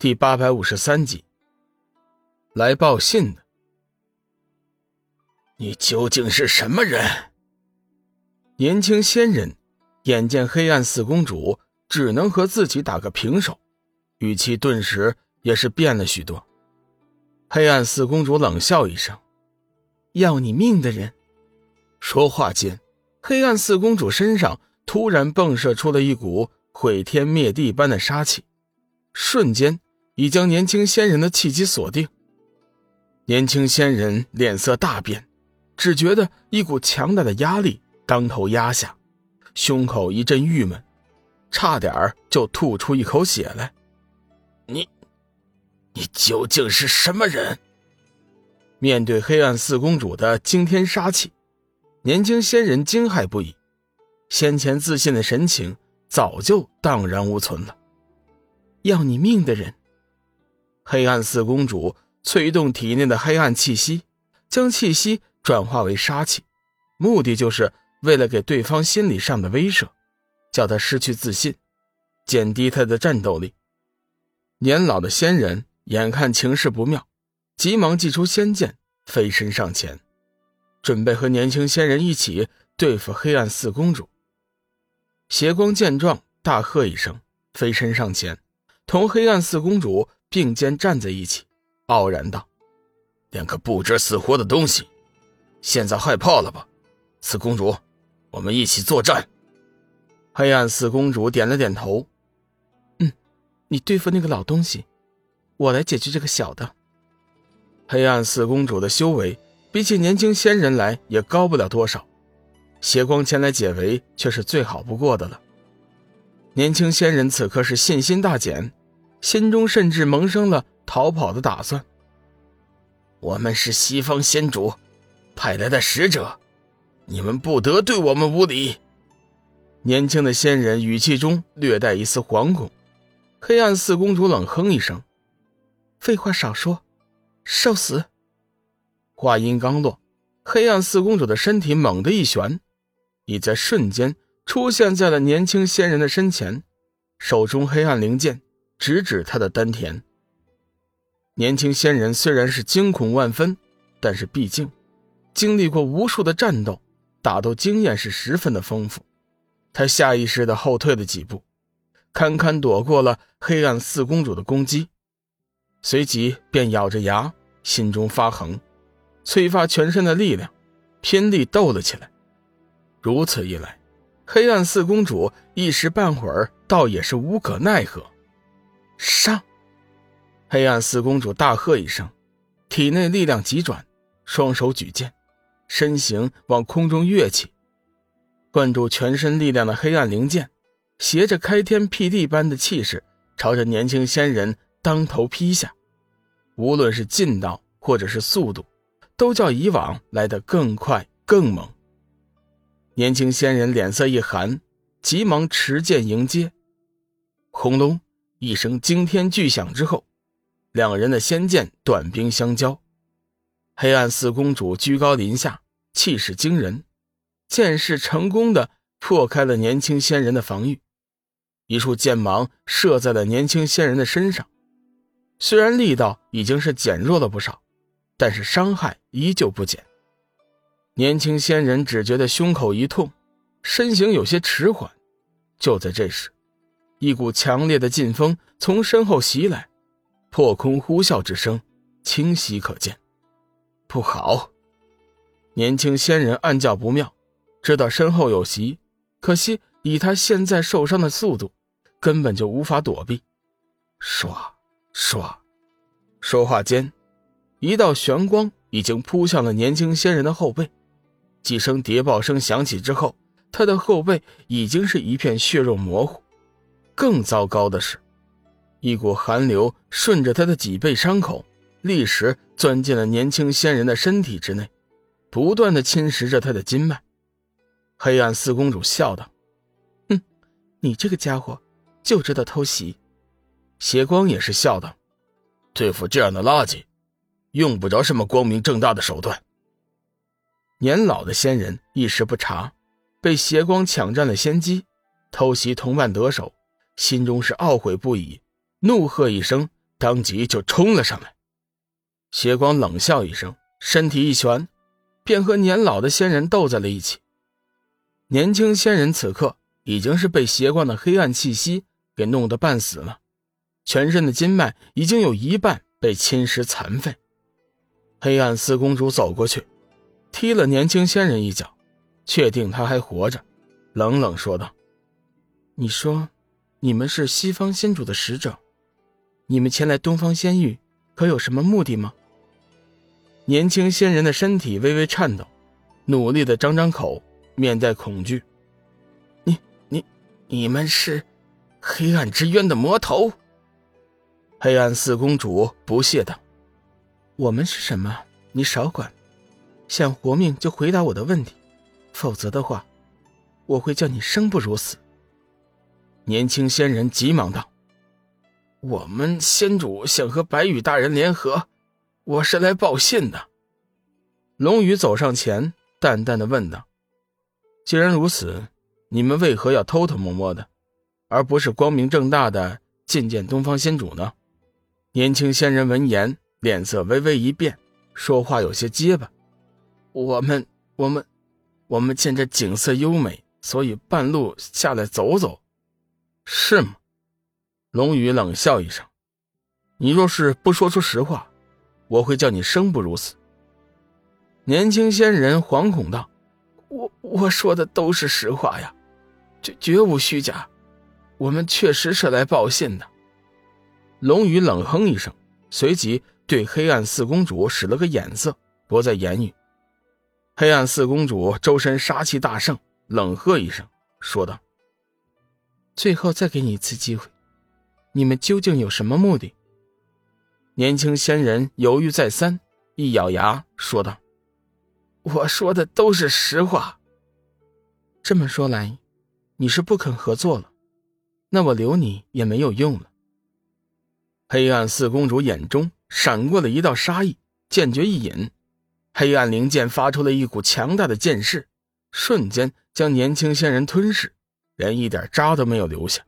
第八百五十三集，来报信的，你究竟是什么人？年轻仙人眼见黑暗四公主只能和自己打个平手，语气顿时也是变了许多。黑暗四公主冷笑一声：“要你命的人。”说话间，黑暗四公主身上突然迸射出了一股毁天灭地般的杀气，瞬间。已将年轻仙人的气机锁定。年轻仙人脸色大变，只觉得一股强大的压力当头压下，胸口一阵郁闷，差点就吐出一口血来。你，你究竟是什么人？面对黑暗四公主的惊天杀气，年轻仙人惊骇不已，先前自信的神情早就荡然无存了。要你命的人。黑暗四公主催动体内的黑暗气息，将气息转化为杀气，目的就是为了给对方心理上的威慑，叫他失去自信，减低他的战斗力。年老的仙人眼看情势不妙，急忙祭出仙剑，飞身上前，准备和年轻仙人一起对付黑暗四公主。邪光见状，大喝一声，飞身上前，同黑暗四公主。并肩站在一起，傲然道：“两个不知死活的东西，现在害怕了吧？四公主，我们一起作战。”黑暗四公主点了点头：“嗯，你对付那个老东西，我来解决这个小的。”黑暗四公主的修为比起年轻仙人来也高不了多少，邪光前来解围却是最好不过的了。年轻仙人此刻是信心大减。心中甚至萌生了逃跑的打算。我们是西方仙主派来的使者，你们不得对我们无礼。年轻的仙人语气中略带一丝惶恐。黑暗四公主冷哼一声：“废话少说，受死！”话音刚落，黑暗四公主的身体猛地一旋，已在瞬间出现在了年轻仙人的身前，手中黑暗灵剑。直指他的丹田。年轻仙人虽然是惊恐万分，但是毕竟经历过无数的战斗，打斗经验是十分的丰富。他下意识的后退了几步，堪堪躲过了黑暗四公主的攻击，随即便咬着牙，心中发横，催发全身的力量，拼力斗了起来。如此一来，黑暗四公主一时半会儿倒也是无可奈何。上！黑暗四公主大喝一声，体内力量急转，双手举剑，身形往空中跃起，灌注全身力量的黑暗灵剑，携着开天辟地般的气势，朝着年轻仙人当头劈下。无论是劲道或者是速度，都较以往来得更快更猛。年轻仙人脸色一寒，急忙持剑迎接。轰隆！一声惊天巨响之后，两人的仙剑短兵相交。黑暗四公主居高临下，气势惊人，剑势成功的破开了年轻仙人的防御。一束剑芒射在了年轻仙人的身上，虽然力道已经是减弱了不少，但是伤害依旧不减。年轻仙人只觉得胸口一痛，身形有些迟缓。就在这时，一股强烈的劲风从身后袭来，破空呼啸之声清晰可见。不好！年轻仙人暗叫不妙，知道身后有袭，可惜以他现在受伤的速度，根本就无法躲避。唰唰，说话间，一道玄光已经扑向了年轻仙人的后背。几声谍报声响起之后，他的后背已经是一片血肉模糊。更糟糕的是，一股寒流顺着他的脊背伤口，立时钻进了年轻仙人的身体之内，不断的侵蚀着他的筋脉。黑暗四公主笑道：“哼，你这个家伙就知道偷袭。”邪光也是笑道：“对付这样的垃圾，用不着什么光明正大的手段。”年老的仙人一时不察，被邪光抢占了先机，偷袭同伴得手。心中是懊悔不已，怒喝一声，当即就冲了上来。邪光冷笑一声，身体一旋，便和年老的仙人斗在了一起。年轻仙人此刻已经是被邪光的黑暗气息给弄得半死了，全身的筋脉已经有一半被侵蚀残废。黑暗四公主走过去，踢了年轻仙人一脚，确定他还活着，冷冷说道：“你说，你们是西方仙主的使者，你们前来东方仙域，可有什么目的吗？”年轻仙人的身体微微颤抖，努力的张张口，面带恐惧。你、你、你们是黑暗之渊的魔头？黑暗四公主不屑道：“我们是什么？你少管，想活命就回答我的问题，否则的话，我会叫你生不如死。”年轻仙人急忙道：“我们仙主想和白羽大人联合。”我是来报信的。龙宇走上前，淡淡的问道：“既然如此，你们为何要偷偷摸摸的，而不是光明正大的觐见东方仙主呢？”年轻仙人闻言，脸色微微一变，说话有些结巴：“我们，我们，我们见这景色优美，所以半路下来走走，是吗？”龙宇冷笑一声：“你若是不说出实话。”我会叫你生不如死。年轻仙人惶恐道：“我我说的都是实话呀，绝绝无虚假。我们确实是来报信的。”龙宇冷哼一声，随即对黑暗四公主使了个眼色，不再言语。黑暗四公主周身杀气大盛，冷喝一声，说道：“最后再给你一次机会，你们究竟有什么目的？”年轻仙人犹豫再三，一咬牙说道：“我说的都是实话。这么说来，你是不肯合作了？那我留你也没有用了。”黑暗四公主眼中闪过了一道杀意，剑诀一引，黑暗灵剑发出了一股强大的剑势，瞬间将年轻仙人吞噬，连一点渣都没有留下。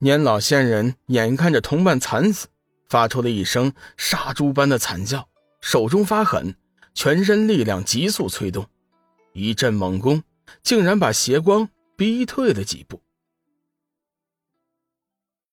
年老仙人眼看着同伴惨死。发出了一声杀猪般的惨叫，手中发狠，全身力量急速催动，一阵猛攻，竟然把邪光逼退了几步。